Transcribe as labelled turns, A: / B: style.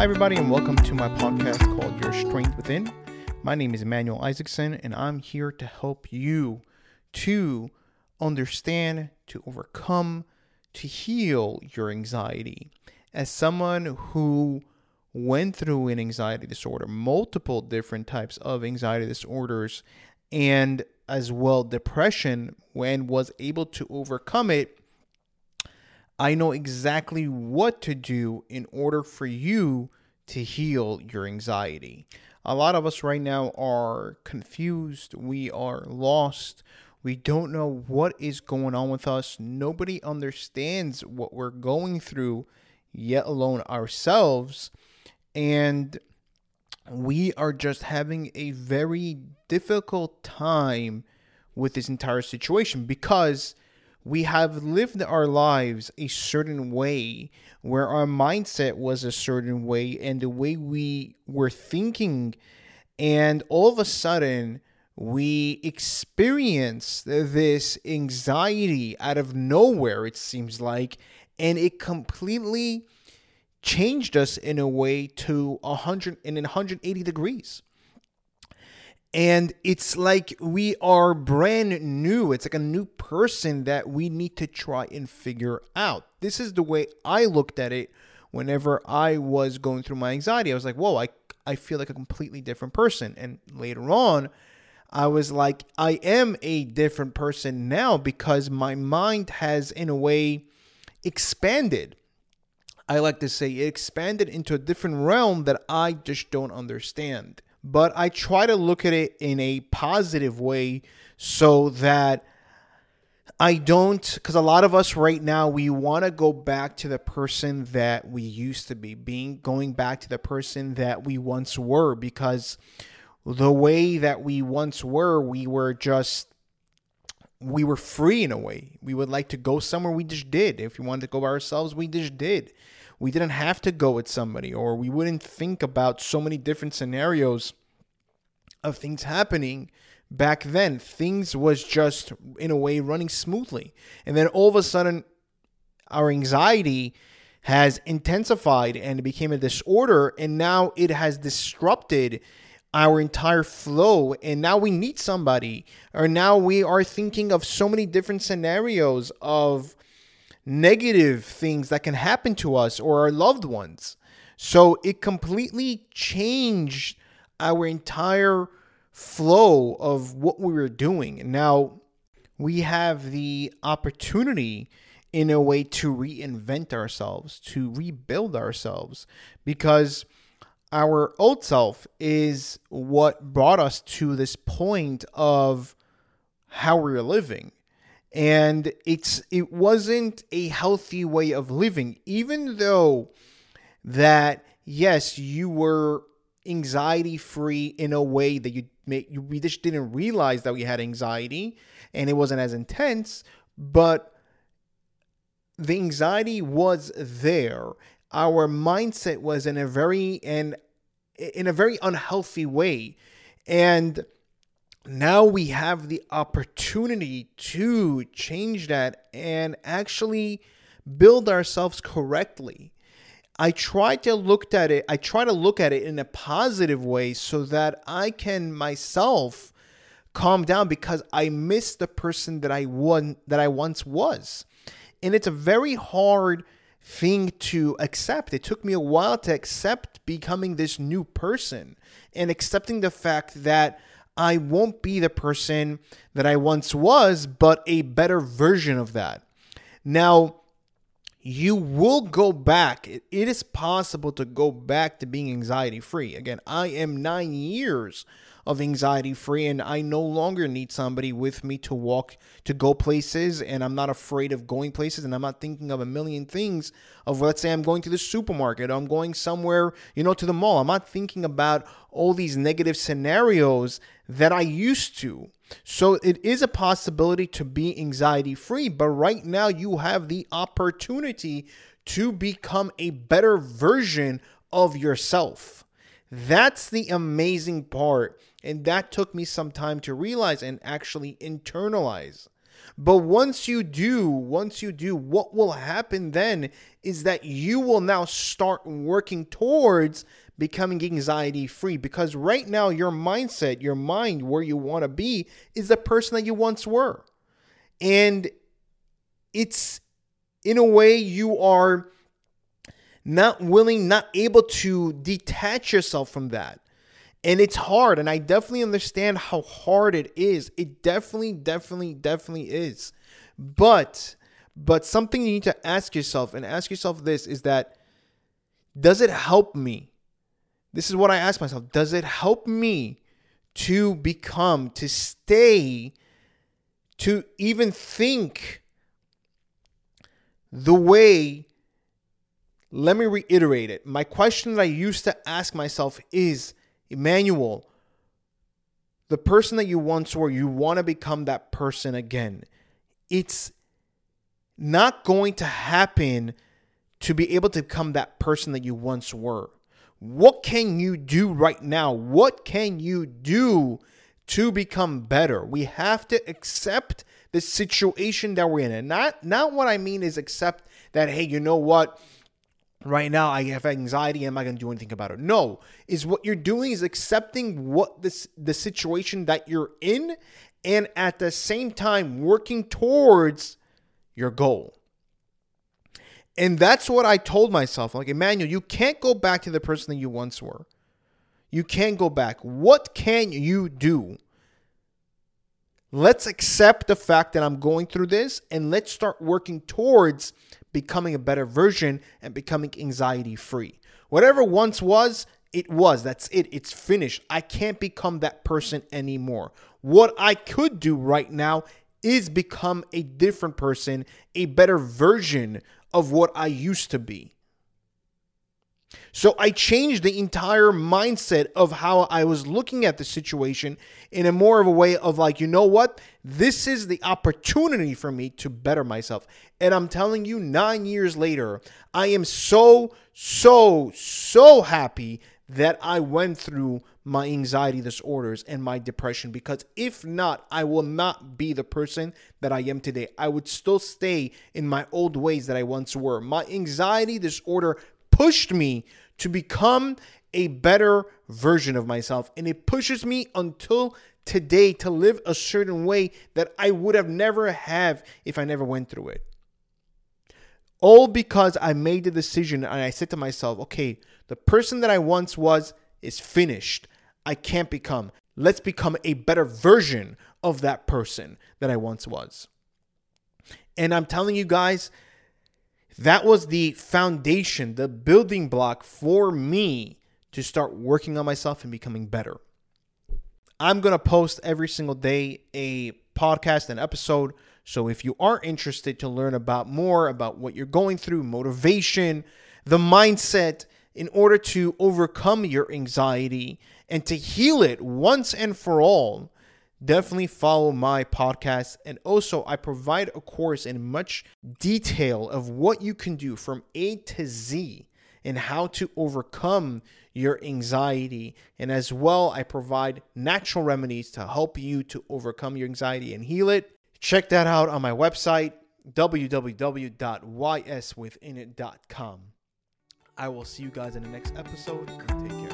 A: Hi, everybody, and welcome to my podcast called Your Strength Within. My name is Emmanuel Isaacson, and I'm here to help you to understand, to overcome, to heal your anxiety. As someone who went through an anxiety disorder, multiple different types of anxiety disorders, and as well depression, when was able to overcome it, I know exactly what to do in order for you to heal your anxiety. A lot of us right now are confused, we are lost, we don't know what is going on with us. Nobody understands what we're going through, yet alone ourselves. And we are just having a very difficult time with this entire situation because we have lived our lives a certain way where our mindset was a certain way and the way we were thinking and all of a sudden we experience this anxiety out of nowhere it seems like and it completely changed us in a way to 100 in 180 degrees and it's like we are brand new. It's like a new person that we need to try and figure out. This is the way I looked at it whenever I was going through my anxiety. I was like, whoa, I, I feel like a completely different person. And later on, I was like, I am a different person now because my mind has, in a way, expanded. I like to say it expanded into a different realm that I just don't understand but I try to look at it in a positive way so that I don't, because a lot of us right now, we want to go back to the person that we used to be, being going back to the person that we once were, because the way that we once were, we were just, we were free in a way. We would like to go somewhere, we just did. If we wanted to go by ourselves, we just did we didn't have to go with somebody or we wouldn't think about so many different scenarios of things happening back then things was just in a way running smoothly and then all of a sudden our anxiety has intensified and it became a disorder and now it has disrupted our entire flow and now we need somebody or now we are thinking of so many different scenarios of negative things that can happen to us or our loved ones. So it completely changed our entire flow of what we were doing. Now we have the opportunity in a way to reinvent ourselves, to rebuild ourselves, because our old self is what brought us to this point of how we're living. And it's it wasn't a healthy way of living even though that yes you were anxiety free in a way that you may you we just didn't realize that we had anxiety and it wasn't as intense but the anxiety was there our mindset was in a very and in a very unhealthy way and now we have the opportunity to change that and actually build ourselves correctly. I try to look at it, I try to look at it in a positive way so that I can myself calm down because I miss the person that I won that I once was. And it's a very hard thing to accept. It took me a while to accept becoming this new person and accepting the fact that I won't be the person that I once was, but a better version of that. Now, you will go back. It is possible to go back to being anxiety free. Again, I am nine years of anxiety free and I no longer need somebody with me to walk to go places and I'm not afraid of going places and I'm not thinking of a million things of let's say I'm going to the supermarket, I'm going somewhere, you know, to the mall. I'm not thinking about all these negative scenarios that I used to. So it is a possibility to be anxiety free, but right now you have the opportunity to become a better version of yourself. That's the amazing part. And that took me some time to realize and actually internalize. But once you do, once you do, what will happen then is that you will now start working towards becoming anxiety free because right now your mindset, your mind where you want to be is the person that you once were. And it's in a way you are not willing, not able to detach yourself from that. And it's hard. And I definitely understand how hard it is. It definitely, definitely, definitely is. But, but something you need to ask yourself and ask yourself this is that does it help me? This is what I ask myself. Does it help me to become, to stay, to even think the way? Let me reiterate it. My question that I used to ask myself is Emmanuel, the person that you once were, you want to become that person again. It's not going to happen to be able to become that person that you once were. What can you do right now? What can you do to become better? We have to accept the situation that we're in. And not not what I mean is accept that hey, you know what? Right now I have anxiety. Am I going to do anything about it? No. Is what you're doing is accepting what this the situation that you're in, and at the same time working towards your goal. And that's what I told myself. Like Emmanuel, you can't go back to the person that you once were. You can't go back. What can you do? Let's accept the fact that I'm going through this and let's start working towards becoming a better version and becoming anxiety free. Whatever once was, it was. That's it. It's finished. I can't become that person anymore. What I could do right now is become a different person, a better version of what I used to be. So I changed the entire mindset of how I was looking at the situation in a more of a way of like, you know what? This is the opportunity for me to better myself. And I'm telling you, nine years later, I am so, so, so happy that I went through my anxiety disorders and my depression because if not, I will not be the person that I am today. I would still stay in my old ways that I once were. My anxiety disorder pushed me to become a better version of myself. And it pushes me until today to live a certain way that I would have never have if I never went through it. All because I made the decision and I said to myself, okay, the person that I once was is finished. I can't become. Let's become a better version of that person that I once was. And I'm telling you guys, that was the foundation, the building block for me to start working on myself and becoming better. I'm going to post every single day a podcast, an episode. So if you are interested to learn about more about what you're going through, motivation, the mindset in order to overcome your anxiety and to heal it once and for all, definitely follow my podcast. And also, I provide a course in much detail of what you can do from A to Z and how to overcome your anxiety. And as well, I provide natural remedies to help you to overcome your anxiety and heal it. Check that out on my website, www.yswithinit.com. I will see you guys in the next episode. Take care.